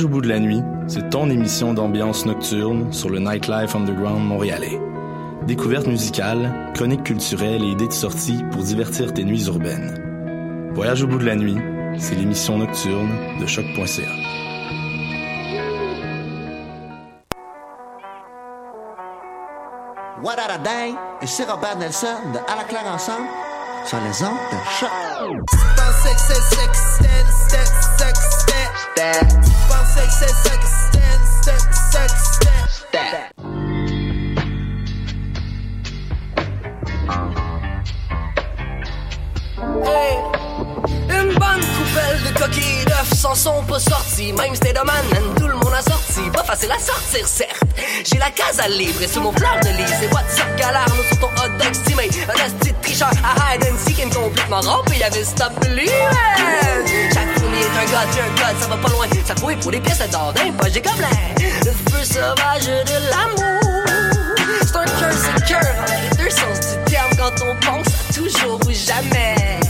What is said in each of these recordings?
Voyage au bout de la nuit, c'est ton émission d'ambiance nocturne sur le Nightlife Underground montréalais. Découvertes musicales, chroniques culturelles et idées de sortie pour divertir tes nuits urbaines. Voyage au bout de la nuit, c'est l'émission nocturne de choc.ca. What a day? Et c'est Robert Nelson de À la claire ensemble sur les ondes de choc. Shake, shake, bonne coupelle de coquilles d'œufs s'en sont pas sortis. Même State of Man, tout le monde a sorti. Pas facile à sortir, certes. J'ai la case à libre et sous mon fleur de lys. C'est WhatsApp galère, nous sur ton hot dog stimé. Un petit tricheur à hide and seek est complètement rompé. Y'avait stop believing. Chaque fournier est un gars, tu un gars, ça va pas loin. Ça couille pour les pièces d'or d'un poche des gobelins. Le feu sauvage de l'amour. C'est un cœur, c'est cœur. Les deux sens du terme quand on pense à toujours ou jamais.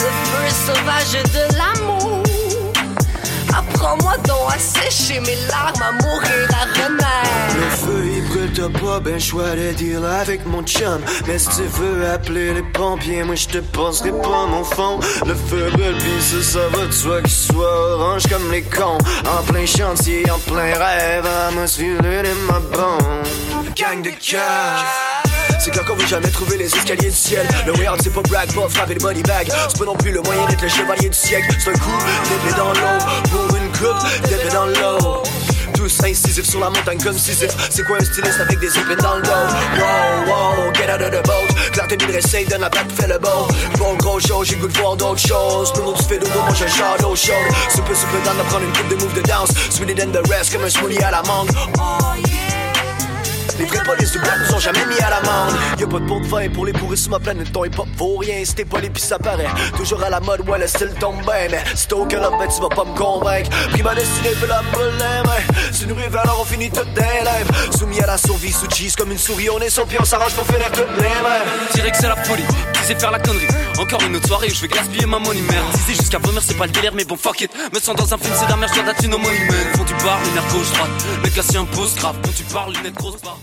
Le feu sauvage de l'amour. Apprends-moi donc à sécher mes larmes, à mourir à Le remettre. feu il brûle t'as pas ben choix de deal avec mon chum. Mais si tu veux appeler les pompiers Moi je te passerai pas mon fond. Le feu brûle pis ça va de soi qu'il soit orange comme les cons. En plein chantier, en plein rêve Atmosphère de ma bombe. Gang de cœur c'est qu'on veut jamais trouver les escaliers du ciel. Le out c'est pas brag, pas frapper le body bag. C'est pas non plus le moyen d'être le chevalier du siècle. C'est un coup d'épée dans l'eau Pour une coupe d'épée dans l'eau. Tous incisifs sur la montagne comme Sisyphe. C'est quoi un styliste avec des épines dans le dos? Wow, wow, get out of the boat. Clarté mille récits, donne la plaque, fais le beau. Bon gros show, j'ai le goût de voir d'autres choses. Nous, tu fais dodo, moi j'ai un d'eau chaude Super, super down de prendre une coupe de move de danse. Sweeter than the rest, comme un smoothie à la mangue les vrais polices du bloc nous ont jamais mis à l'amende. Y'a pas de pot de vin pour les bourrer sur ma planète Ton hip-hop vaut rien. Si t'es poli pis ça paraît Toujours à la mode, ouais le style tombe bien Mais si t'as aucun ben tu vas pas me convaincre. Pris ma destinée, fais la mains C'est une rive alors on finit toutes des lèvres Soumis à la survie, sous cheese comme une souris On est son pied, on s'arrange pour finir toutes les mêmes Direct c'est la folie, sait faire la connerie Encore une autre soirée où je vais gaspiller ma money merde. Disais jusqu'à vomir c'est pas le délire mais bon fuck it. Me sens dans un film c'est la merde, je dois une homonyme Font du bar, lunettes gauche droite. Le gars s'y impose grave. Quand tu parles, lunettes grosse barre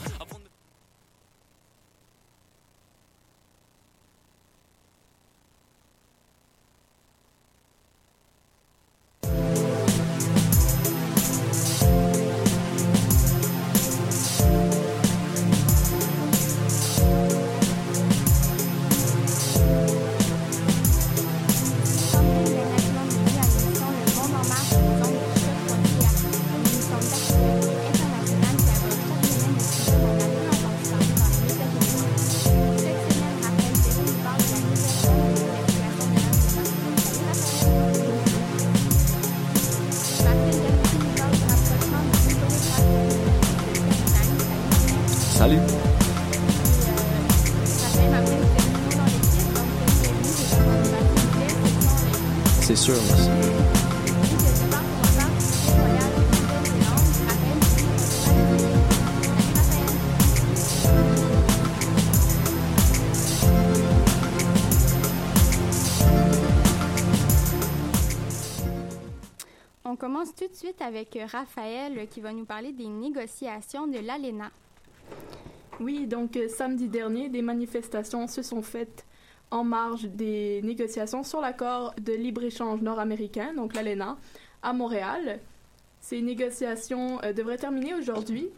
commence tout de suite avec Raphaël euh, qui va nous parler des négociations de l'ALENA. Oui, donc euh, samedi dernier, des manifestations se sont faites en marge des négociations sur l'accord de libre-échange nord-américain, donc l'ALENA, à Montréal. Ces négociations euh, devraient terminer aujourd'hui.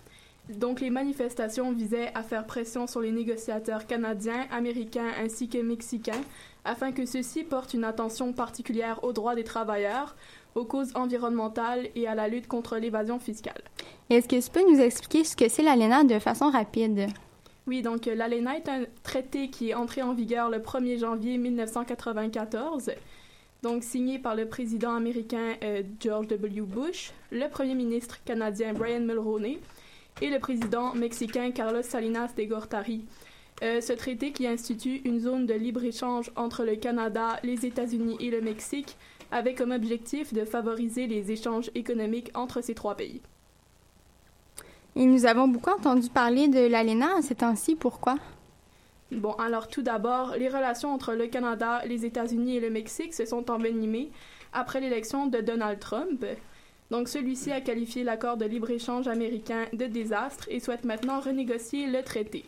Donc les manifestations visaient à faire pression sur les négociateurs canadiens, américains ainsi que mexicains afin que ceux-ci portent une attention particulière aux droits des travailleurs, aux causes environnementales et à la lutte contre l'évasion fiscale. Est-ce que tu peux nous expliquer ce que c'est l'ALENA de façon rapide? Oui, donc euh, l'ALENA est un traité qui est entré en vigueur le 1er janvier 1994, donc signé par le président américain euh, George W. Bush, le premier ministre canadien Brian Mulroney et le président mexicain Carlos Salinas de Gortari. Euh, ce traité qui institue une zone de libre-échange entre le Canada, les États-Unis et le Mexique avec comme objectif de favoriser les échanges économiques entre ces trois pays. Et nous avons beaucoup entendu parler de l'ALENA à ces temps-ci. Pourquoi? Bon, alors tout d'abord, les relations entre le Canada, les États-Unis et le Mexique se sont envenimées après l'élection de Donald Trump. Donc celui-ci a qualifié l'accord de libre-échange américain de désastre et souhaite maintenant renégocier le traité.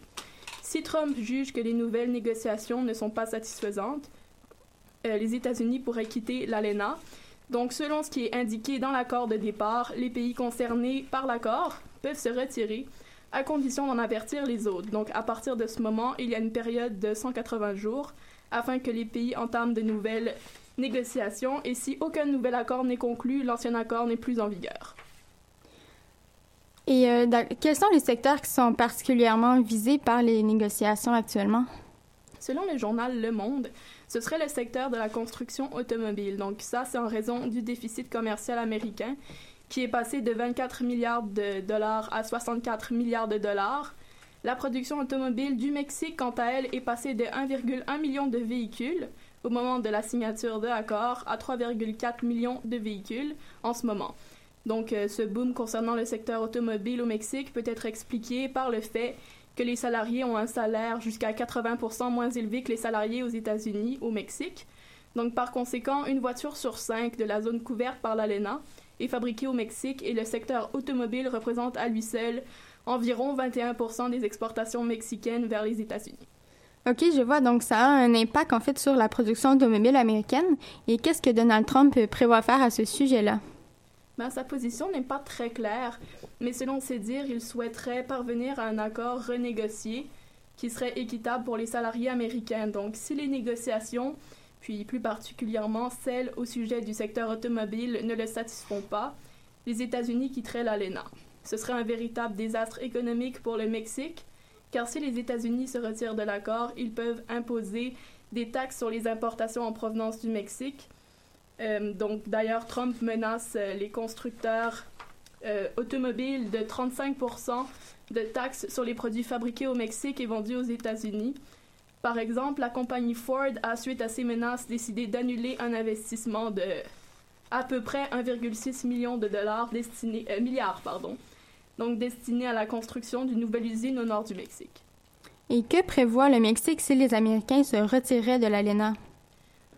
Si Trump juge que les nouvelles négociations ne sont pas satisfaisantes, les États-Unis pourraient quitter l'ALENA. Donc selon ce qui est indiqué dans l'accord de départ, les pays concernés par l'accord peuvent se retirer à condition d'en avertir les autres. Donc, à partir de ce moment, il y a une période de 180 jours afin que les pays entament de nouvelles négociations et si aucun nouvel accord n'est conclu, l'ancien accord n'est plus en vigueur. Et euh, quels sont les secteurs qui sont particulièrement visés par les négociations actuellement? Selon le journal Le Monde, ce serait le secteur de la construction automobile. Donc ça, c'est en raison du déficit commercial américain qui est passé de 24 milliards de dollars à 64 milliards de dollars. La production automobile du Mexique, quant à elle, est passée de 1,1 million de véhicules au moment de la signature de l'accord à 3,4 millions de véhicules en ce moment. Donc, euh, ce boom concernant le secteur automobile au Mexique peut être expliqué par le fait que les salariés ont un salaire jusqu'à 80% moins élevé que les salariés aux États-Unis, au Mexique. Donc, par conséquent, une voiture sur cinq de la zone couverte par l'ALENA est fabriqué au Mexique et le secteur automobile représente à lui seul environ 21 des exportations mexicaines vers les États-Unis. OK, je vois. Donc, ça a un impact, en fait, sur la production automobile américaine. Et qu'est-ce que Donald Trump prévoit faire à ce sujet-là? Sa position n'est pas très claire, mais selon ses dires, il souhaiterait parvenir à un accord renégocié qui serait équitable pour les salariés américains. Donc, si les négociations puis plus particulièrement celles au sujet du secteur automobile, ne le satisfont pas, les États-Unis quitteraient l'ALENA. Ce serait un véritable désastre économique pour le Mexique, car si les États-Unis se retirent de l'accord, ils peuvent imposer des taxes sur les importations en provenance du Mexique. Euh, donc d'ailleurs, Trump menace euh, les constructeurs euh, automobiles de 35% de taxes sur les produits fabriqués au Mexique et vendus aux États-Unis. Par exemple, la compagnie Ford a, suite à ces menaces, décidé d'annuler un investissement de à peu près 1,6 million de dollars destiné, euh, milliards, pardon, donc destiné à la construction d'une nouvelle usine au nord du Mexique. Et que prévoit le Mexique si les Américains se retiraient de l'ALENA?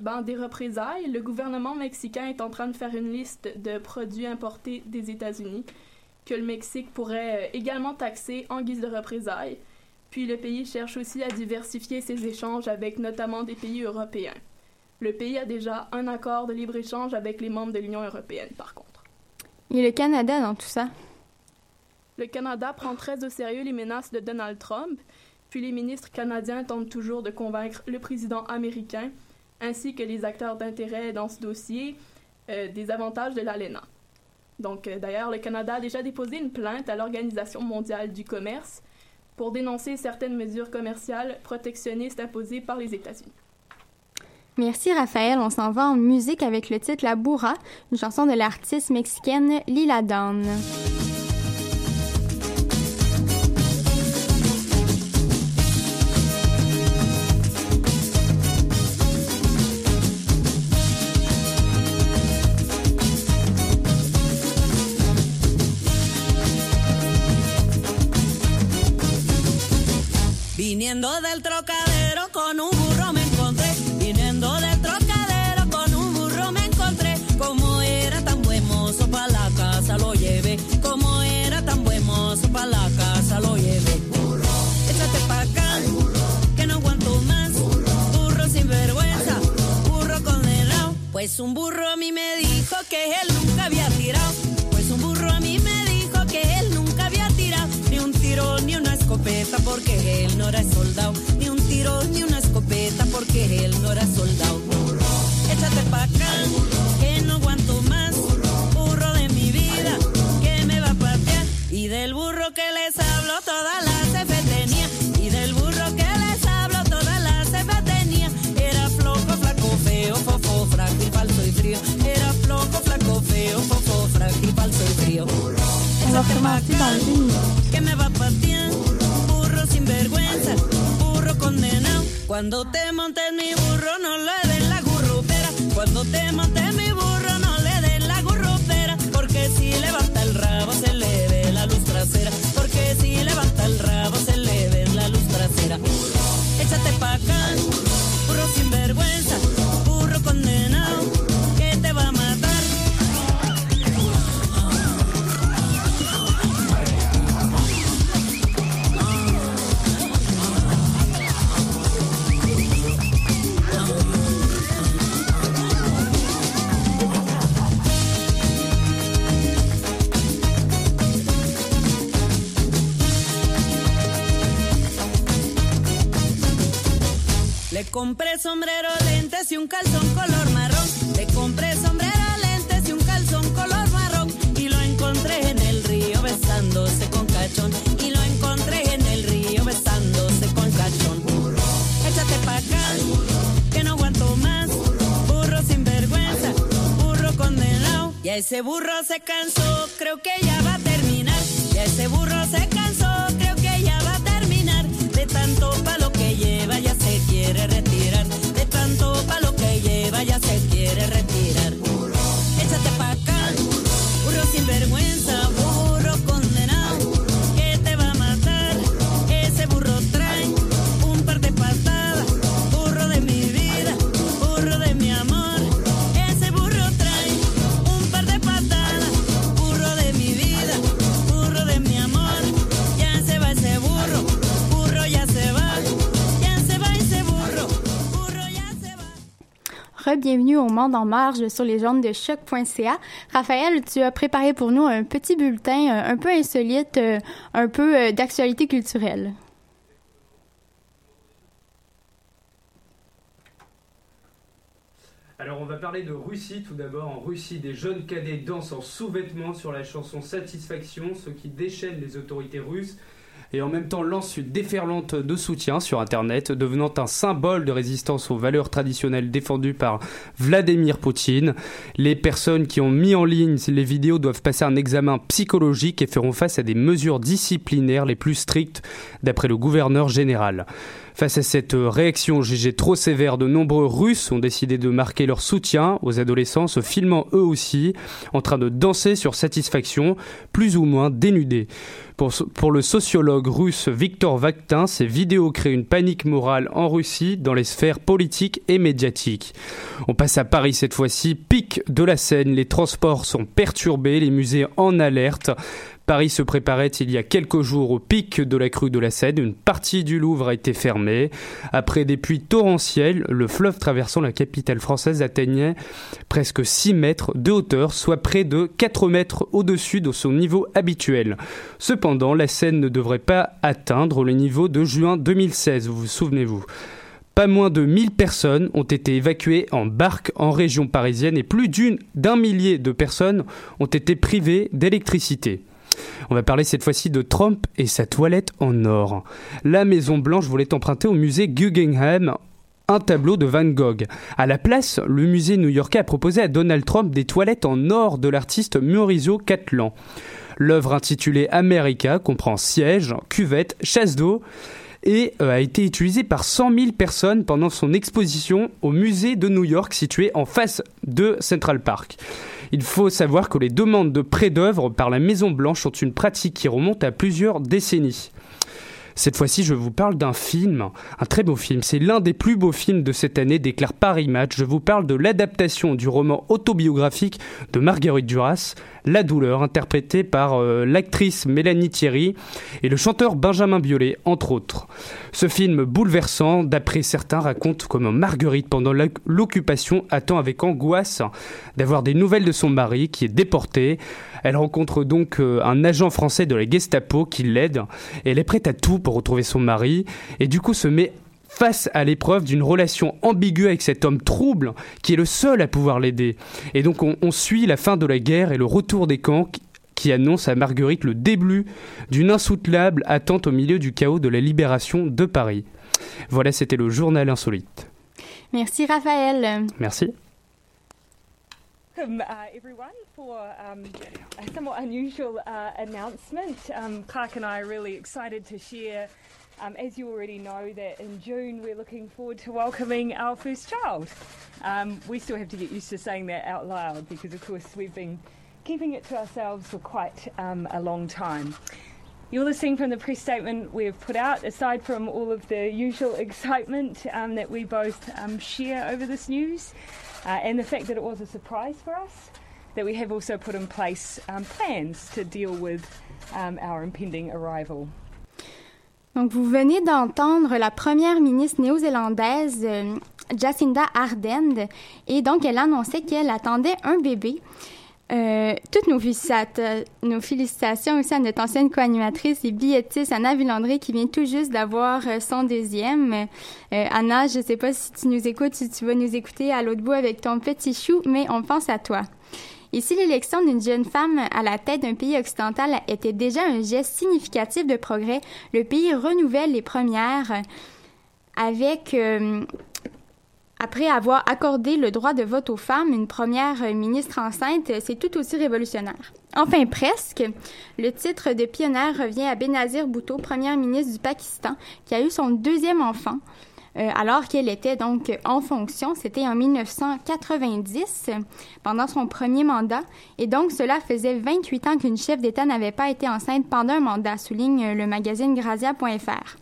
Ben, des représailles. Le gouvernement mexicain est en train de faire une liste de produits importés des États-Unis que le Mexique pourrait euh, également taxer en guise de représailles. Puis le pays cherche aussi à diversifier ses échanges avec notamment des pays européens. Le pays a déjà un accord de libre-échange avec les membres de l'Union européenne, par contre. Et le Canada dans tout ça? Le Canada prend très au sérieux les menaces de Donald Trump, puis les ministres canadiens tentent toujours de convaincre le président américain, ainsi que les acteurs d'intérêt dans ce dossier, euh, des avantages de l'ALENA. Donc, euh, d'ailleurs, le Canada a déjà déposé une plainte à l'Organisation mondiale du commerce pour dénoncer certaines mesures commerciales protectionnistes imposées par les États-Unis. Merci Raphaël. On s'en va en musique avec le titre La Bourra, une chanson de l'artiste mexicaine Lila Dawn. Viniendo del trocadero con un burro me encontré. Viniendo del trocadero con un burro me encontré. Como era tan buen mozo pa' la casa lo llevé. Como era tan buen mozo pa' la casa lo llevé. Burro. Échate pa' acá. Que no aguanto más. Burro, sin vergüenza. Burro. condenado. Pues un burro a mí me dijo escopeta porque él no era soldado. Ni un tiro ni una escopeta porque él no era soldado. Échate pa' acá, que no aguanto más. Burro de mi vida, que me va a patear. Y del burro que les hablo toda la cefe tenía. Y del burro que les hablo toda la cefe tenía. Era flojo, flaco, feo, fofo, frágil, falso y frío. Era flojo, flaco, feo, fofo, frágil, falso y frío. Échate pa' acá, que me va a patear sin vergüenza, burro condenado. Cuando te montes mi burro, no le den la gurrupera. Cuando te montes mi burro, no le den la gurrupera. Porque si levanta el rabo, se le ve la luz trasera. Porque si levanta el rabo, se le ve la luz trasera. Échate compré sombrero, lentes y un calzón color marrón. Le compré sombrero, lentes y un calzón color marrón. Y lo encontré en el río besándose con cachón. Y lo encontré en el río besándose con cachón. Échate pa' acá, que no aguanto más. Burro sin vergüenza, burro condenado. Y ese burro se cansó, creo que ya va a terminar. Y ese burro se cansó, creo que ya va a terminar. De tanto palo que lleva ya se quiere retirar. Ya se quiere retirar. Échate pa' acá, burro sin vergüenza, Re-bienvenue au Monde en marge sur les ondes de choc.ca. Raphaël, tu as préparé pour nous un petit bulletin euh, un peu insolite, euh, un peu euh, d'actualité culturelle. Alors on va parler de Russie tout d'abord. En Russie, des jeunes cadets dansent en sous-vêtements sur la chanson Satisfaction, ce qui déchaîne les autorités russes et en même temps lance une déferlante de soutien sur Internet, devenant un symbole de résistance aux valeurs traditionnelles défendues par Vladimir Poutine. Les personnes qui ont mis en ligne les vidéos doivent passer un examen psychologique et feront face à des mesures disciplinaires les plus strictes d'après le gouverneur général. Face à cette réaction jugée trop sévère, de nombreux Russes ont décidé de marquer leur soutien aux adolescents, se filmant eux aussi en train de danser sur satisfaction, plus ou moins dénudés. Pour, le sociologue russe Victor Vaktin, ces vidéos créent une panique morale en Russie dans les sphères politiques et médiatiques. On passe à Paris cette fois-ci, pic de la scène, les transports sont perturbés, les musées en alerte. Paris se préparait il y a quelques jours au pic de la crue de la Seine. Une partie du Louvre a été fermée. Après des pluies torrentielles, le fleuve traversant la capitale française atteignait presque 6 mètres de hauteur, soit près de 4 mètres au-dessus de son niveau habituel. Cependant, la Seine ne devrait pas atteindre le niveau de juin 2016, vous vous souvenez-vous. Pas moins de 1000 personnes ont été évacuées en barque en région parisienne et plus d'un millier de personnes ont été privées d'électricité. On va parler cette fois-ci de Trump et sa toilette en or. La Maison Blanche voulait emprunter au musée Guggenheim un tableau de Van Gogh. À la place, le musée new-yorkais a proposé à Donald Trump des toilettes en or de l'artiste Maurizio Cattelan. L'œuvre intitulée America comprend siège, cuvette, chasse d'eau et euh, a été utilisée par 100 000 personnes pendant son exposition au musée de New York situé en face de Central Park. Il faut savoir que les demandes de prêt d'œuvre par la Maison Blanche sont une pratique qui remonte à plusieurs décennies. Cette fois-ci, je vous parle d'un film, un très beau film. C'est l'un des plus beaux films de cette année, déclare Paris Match. Je vous parle de l'adaptation du roman autobiographique de Marguerite Duras, La douleur, interprétée par euh, l'actrice Mélanie Thierry et le chanteur Benjamin Biolay, entre autres. Ce film bouleversant, d'après certains, raconte comment Marguerite, pendant l'occupation, attend avec angoisse d'avoir des nouvelles de son mari qui est déporté. Elle rencontre donc euh, un agent français de la Gestapo qui l'aide. Elle est prête à tout pour retrouver son mari et du coup se met face à l'épreuve d'une relation ambiguë avec cet homme trouble qui est le seul à pouvoir l'aider. Et donc on, on suit la fin de la guerre et le retour des camps qui- annonce à Marguerite le début d'une insoutenable attente au milieu du chaos de la libération de Paris. Voilà, c'était le journal insolite. Merci Raphaël. Merci. Welcome, uh, everyone, for um, a somewhat unusual uh, announcement. Um, Clark and I are really excited to share, um, as you already know, that in June we're looking forward to welcoming our first child. Um, we still have to get used to saying that out loud because, of course, we've been keeping it to ourselves for quite um, a long time. Have seen from the press statement we've put out, aside from all of the usual excitement um, that we both um, share over this news, uh, and the fact that it was a surprise for us, that we have also put in place um, plans to deal with um, our impending arrival. Donc, vous venez d'entendre la première ministre néo-zélandaise, euh, Jacinda Ardern, et donc elle annonçait qu'elle attendait un bébé. Euh, toutes nos, félicita- nos félicitations aussi à notre ancienne co-animatrice et billettiste Anna Villandré qui vient tout juste d'avoir euh, son deuxième. Euh, Anna, je sais pas si tu nous écoutes, si tu vas nous écouter à l'autre bout avec ton petit chou, mais on pense à toi. Et si l'élection d'une jeune femme à la tête d'un pays occidental était déjà un geste significatif de progrès, le pays renouvelle les premières avec après avoir accordé le droit de vote aux femmes, une première ministre enceinte, c'est tout aussi révolutionnaire. Enfin, presque. Le titre de pionnière revient à Benazir Bhutto, première ministre du Pakistan, qui a eu son deuxième enfant. euh, alors qu'elle était donc en fonction, c'était en 1990, pendant son premier mandat, et donc cela faisait 28 ans qu'une chef d'État n'avait pas été enceinte pendant un mandat, souligne le magazine Grazia.fr.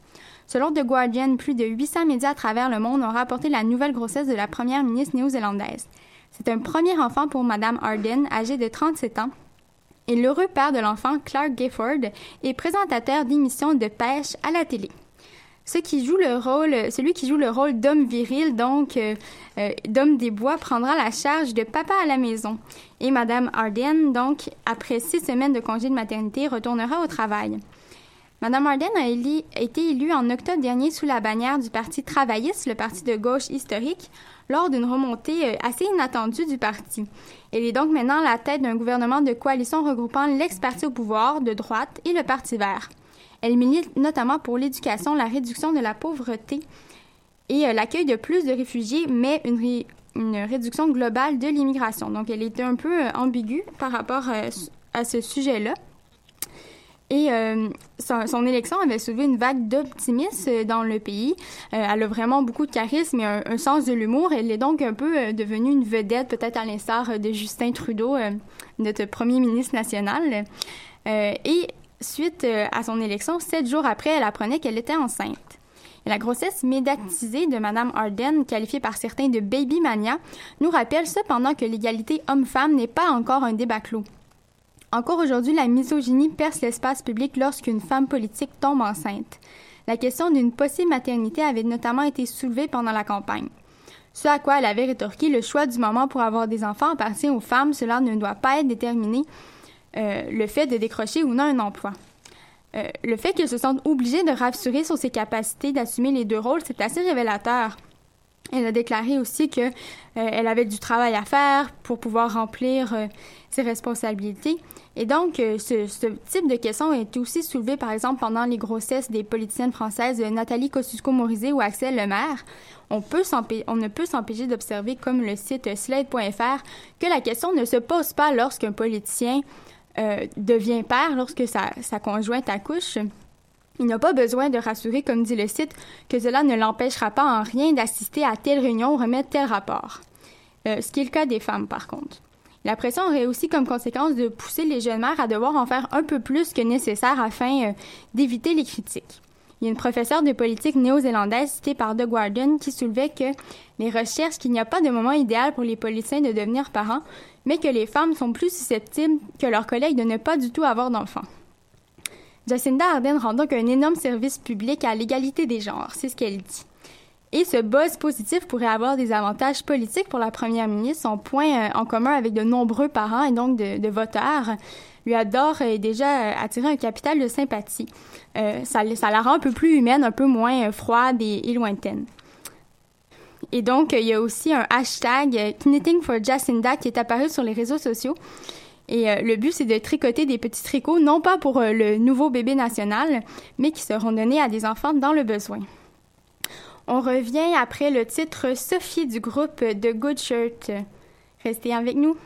Selon The Guardian, plus de 800 médias à travers le monde ont rapporté la nouvelle grossesse de la première ministre néo-zélandaise. C'est un premier enfant pour Madame Arden, âgée de 37 ans, et l'heureux père de l'enfant, Clark Gifford, est présentateur d'émissions de pêche à la télé. Celui qui joue le rôle d'homme viril, donc euh, euh, d'homme des bois, prendra la charge de papa à la maison. Et Madame Arden, donc, après six semaines de congé de maternité, retournera au travail. Madame Arden a, été élue en octobre dernier sous la bannière du Parti travailliste, le parti de gauche historique, lors d'une remontée euh, assez inattendue du parti. Elle est donc maintenant à la tête d'un gouvernement de coalition regroupant l'ex-parti au pouvoir de droite et le Parti vert. Elle milite notamment pour l'éducation, la réduction de la pauvreté et euh, l'accueil de plus de réfugiés, mais une, une réduction globale de l'immigration. Donc elle est un peu euh, ambiguë par rapport à ce sujet-là. Et euh, son, élection avait soulevé une vague d'optimisme euh, dans le pays. Euh, elle a vraiment beaucoup de charisme et un, sens de l'humour. Elle est donc un peu devenue une vedette, peut-être à l'instar de Justin Trudeau, notre premier ministre national. Et suite à son élection, sept jours après, elle apprenait qu'elle était enceinte. La grossesse médiatisée de Mme Arden, qualifiée par certains de baby mania, nous rappelle cependant que l'égalité homme-femme n'est pas encore un débat clos. Encore aujourd'hui, la misogynie perce l'espace public lorsqu'une femme politique tombe enceinte. La question d'une possible maternité avait notamment été soulevée pendant la campagne. Ce à quoi elle avait rétorqué le choix du moment pour avoir des enfants appartient aux femmes, cela ne doit pas être déterminé euh, le fait de décrocher ou non un emploi. Euh, le fait qu'elle se sente obligée de rassurer sur ses capacités d'assumer les deux rôles, c'est assez révélateur. Elle a déclaré aussi que euh, elle avait du travail à faire pour pouvoir remplir euh, ses responsabilités. Et donc, euh, ce, type de question été aussi soulevé, par exemple, pendant les grossesses des politiciennes françaises Nathalie Kosciusko-Morizet ou Axel Lemaire. On, on ne peut s'empêcher d'observer, comme le site slate.fr, que la question ne se pose pas lorsqu'un politicien devient père, lorsque sa conjointe accouche. Il n'a pas besoin de rassurer, comme dit le site, que cela ne l'empêchera pas en rien d'assister à telle réunion ou remettre tel rapport. Euh, ce qui est le cas des femmes, par contre. La pression aurait aussi comme conséquence de pousser les jeunes mères à devoir en faire un peu plus que nécessaire afin euh, d'éviter les critiques. Il y a une professeure de politique néo-zélandaise citée par The Guardian qui soulevait que les recherches qu'il n'y a pas de moment idéal pour les politiciens de devenir parents, mais que les femmes sont plus susceptibles que leurs collègues de ne pas du tout avoir d'enfants. Jacinda Ardern rend donc un énorme service public à l'égalité des genres, c'est ce qu'elle dit. Et ce buzz positif pourrait avoir des avantages politiques pour la première ministre. Son point euh, en commun avec de nombreux parents et donc de, voteurs lui adore euh, déjà euh, attirer un capital de sympathie. Ça, la rend un peu plus humaine, un peu moins froide et, et lointaine. Et donc, il y a aussi un hashtag Knitting for Jacinda qui est apparu sur les réseaux sociaux. Et euh, le but, c'est de tricoter des petits tricots, non pas pour euh, le nouveau bébé national, mais qui seront donnés à des enfants dans le besoin. On revient après le titre Sophie du groupe The Good Shirt. Restez avec nous.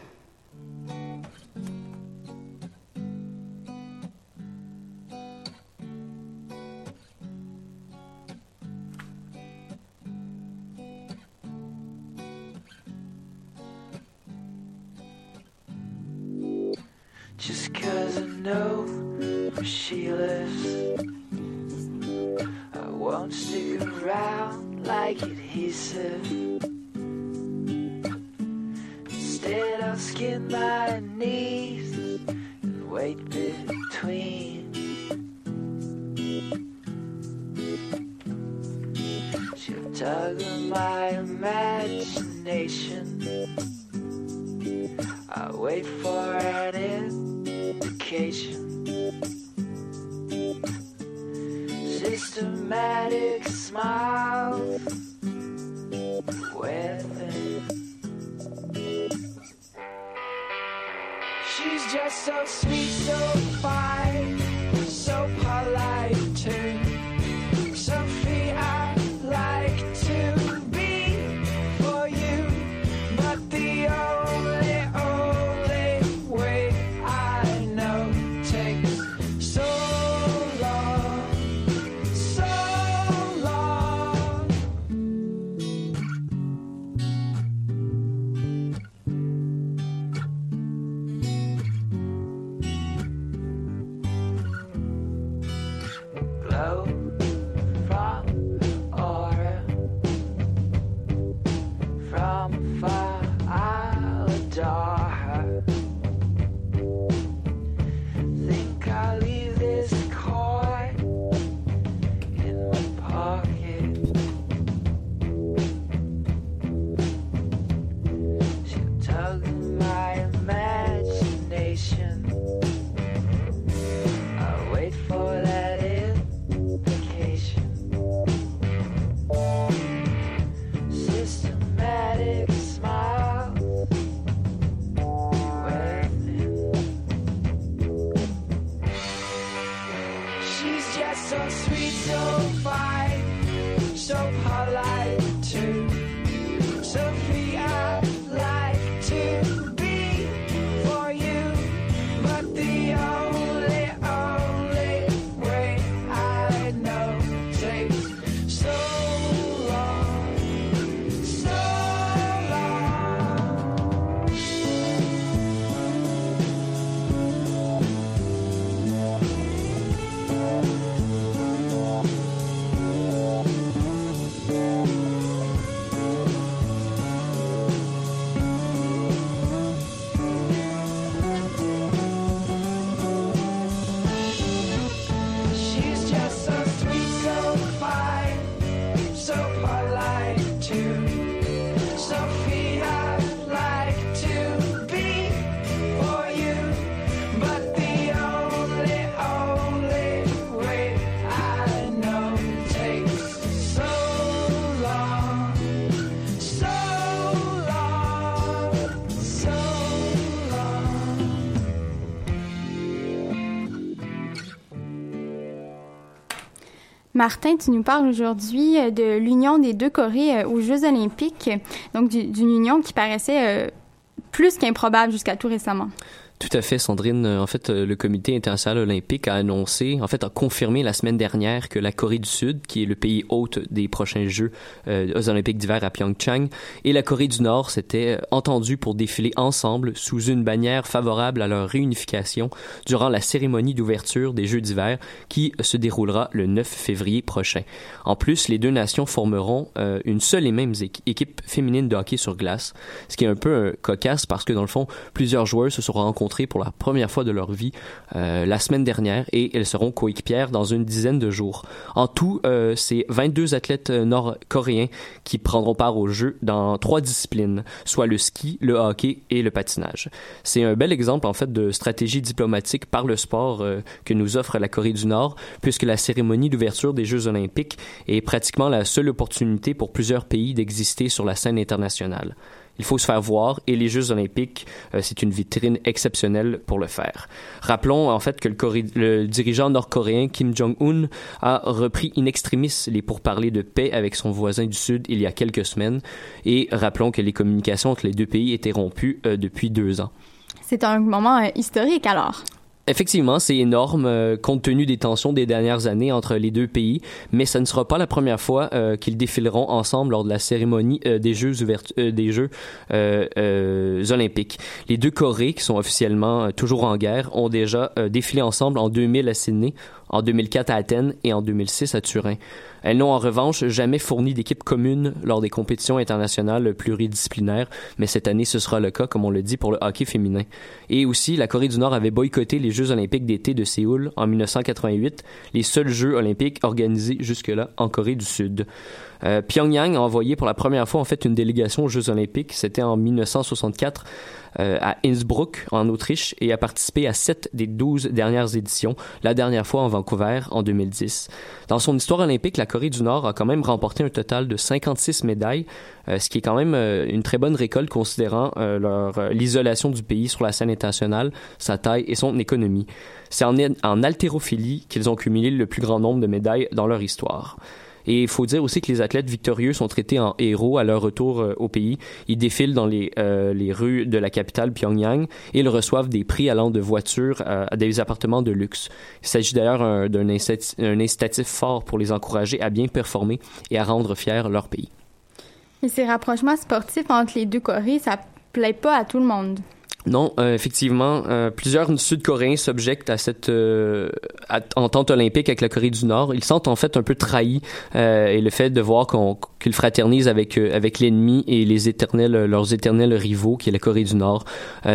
Just so sweet, so Martin, tu nous parles aujourd'hui euh, de l'union des deux Corées euh, aux Jeux olympiques, donc du- d'une union qui paraissait euh, plus qu'improbable jusqu'à tout récemment. Tout à fait, Sandrine. Euh, En fait, euh, le Comité international olympique a annoncé, en fait, a confirmé la semaine dernière que la Corée du Sud, qui est le pays hôte des prochains Jeux euh, Olympiques d'hiver à Pyeongchang, et la Corée du Nord s'étaient entendus pour défiler ensemble sous une bannière favorable à leur réunification durant la cérémonie d'ouverture des Jeux d'hiver qui se déroulera le 9 février prochain. En plus, les deux nations formeront une seule et même équ- équipe féminine de hockey sur glace, ce qui est un peu euh, cocasse parce que dans le fond, plusieurs joueurs se sont rencontrés pour la première fois de leur vie euh, la semaine dernière et elles seront coéquipières dans une dizaine de jours. En tout, euh, c'est 22 athlètes euh, nord-coréens qui prendront part aux Jeux dans trois disciplines, soit le ski, le hockey et le patinage. C'est un bel exemple en fait de stratégie diplomatique par le sport que nous offre la Corée du Nord, puisque la cérémonie d'ouverture des Jeux olympiques est pratiquement la seule opportunité pour plusieurs pays d'exister sur la scène internationale. Il faut se faire voir et les Jeux olympiques, euh, c'est une vitrine exceptionnelle pour le faire. Rappelons en fait que le, dirigeant nord-coréen Kim Jong-un a repris in extremis les pourparlers de paix avec son voisin du Sud il y a quelques semaines et rappelons que les communications entre les deux pays étaient rompues euh, depuis deux ans. C'est un moment euh, historique alors. Effectivement, c'est énorme euh, compte tenu des tensions des dernières années entre les deux pays, mais ce ne sera pas la première fois euh, qu'ils défileront ensemble lors de la cérémonie euh, des Jeux des Jeux olympiques. Les deux Corées, qui sont officiellement toujours en guerre, ont déjà défilé ensemble en 2000 à Sydney, en 2004 à Athènes et en 2006 à Turin. Elles n'ont en revanche jamais fourni d'équipe commune lors des compétitions internationales pluridisciplinaires, mais cette année ce sera le cas, comme on le dit, pour le hockey féminin. Et aussi, la Corée du Nord avait boycotté les Jeux olympiques d'été de Séoul en 1988, les seuls Jeux olympiques organisés jusque-là en Corée du Sud. Euh, Pyongyang a envoyé pour la première fois en fait une délégation aux Jeux Olympiques. C'était en 1964 euh, à Innsbruck en Autriche et a participé à sept des douze dernières éditions. La dernière fois en Vancouver en 2010. Dans son histoire olympique, la Corée du Nord a quand même remporté un total de 56 médailles, euh, ce qui est quand même euh, une très bonne récolte considérant euh, l'isolation du pays sur la scène internationale, sa taille et son économie. C'est en, en haltérophilie qu'ils ont cumulé le plus grand nombre de médailles dans leur histoire. Et il faut dire aussi que les athlètes victorieux sont traités en héros à leur retour euh, au pays. Ils défilent dans les, euh, les rues de la capitale Pyongyang et ils reçoivent des prix allant de voitures à des appartements de luxe. Il s'agit d'ailleurs un- d'un incitatif fort pour les encourager à bien performer et à rendre fiers leur pays. Et ces rapprochements sportifs entre les deux Corées, ça plaît pas à tout le monde. Non, euh, effectivement, euh, plusieurs Sud-Coréens s'objectent à cette euh, entente olympique avec la Corée du Nord. Ils sentent en fait un peu trahis euh, et le fait de voir qu'on qu'ils fraternisent avec avec l'ennemi et les éternels leurs éternels rivaux qui est la Corée du Nord.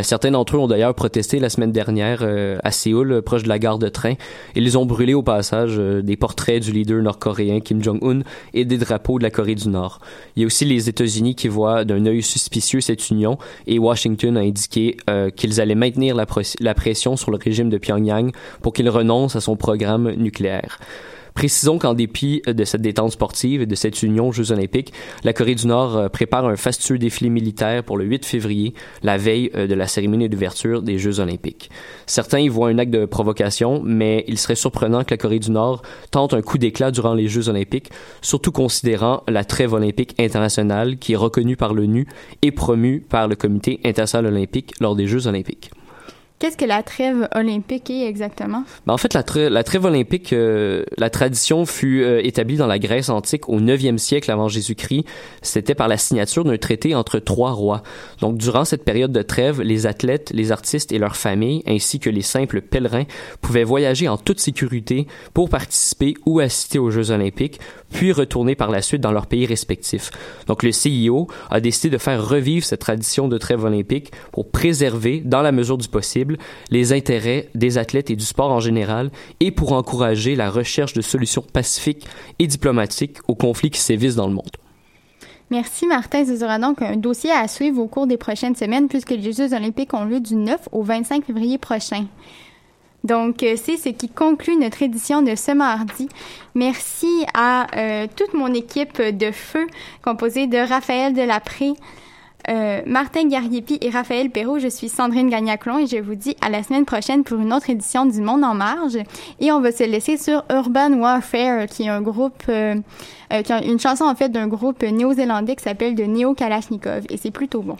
Certains d'entre eux ont d'ailleurs protesté la semaine dernière à Séoul, proche de la gare de train. Ils ont brûlé au passage des portraits du leader nord-coréen Kim Jong-un et des drapeaux de la Corée du Nord. Il y a aussi les États-Unis qui voient d'un œil suspicieux cette union et Washington a indiqué euh, qu'ils allaient maintenir la, pression sur le régime de Pyongyang pour qu'il renonce à son programme nucléaire. Précisons qu'en dépit de cette détente sportive et de cette union Jeux olympiques, la Corée du Nord euh, prépare un fastueux défilé militaire pour le 8 février, la veille euh, de la cérémonie d'ouverture des Jeux olympiques. Certains y voient un acte de provocation, mais il serait surprenant que la Corée du Nord tente un coup d'éclat durant les Jeux olympiques, surtout considérant la trêve olympique internationale qui est reconnue par l'ONU et promue par le Comité international olympique lors des Jeux olympiques. Qu'est-ce que la trêve olympique est exactement? Ben, en fait, la, trê- la trêve olympique, euh, la tradition fut euh, établie dans la Grèce antique au 9e siècle avant Jésus-Christ. C'était par la signature d'un traité entre trois rois. Donc, durant cette période de trêve, les athlètes, les artistes et leurs familles, ainsi que les simples pèlerins, pouvaient voyager en toute sécurité pour participer ou assister aux Jeux olympiques, puis retourner par la suite dans leur pays respectifs. Donc, le CIO a décidé de faire revivre cette tradition de trêve olympique pour préserver, dans la mesure du possible, les intérêts des athlètes et du sport en général et pour encourager la recherche de solutions pacifiques et diplomatiques aux conflits qui sévissent dans le monde. Merci Martin. Ce sera donc un dossier à suivre au cours des prochaines semaines puisque les Jeux olympiques ont lieu du 9 au 25 février prochain. Donc, euh, c'est ce qui conclut notre édition de ce mardi. Merci à euh, toute mon équipe de feu composée de Raphaël Delapré, euh, Martin Gariepi et Raphaël Perrault. Je suis Sandrine Gagnaclon et je vous dis à la semaine prochaine pour une autre édition du Monde en marge. Et on va se laisser sur Urban Warfare, qui est un groupe, euh, euh, une chanson en fait d'un groupe néo-zélandais qui s'appelle de Neo Kalashnikov. Et c'est plutôt bon.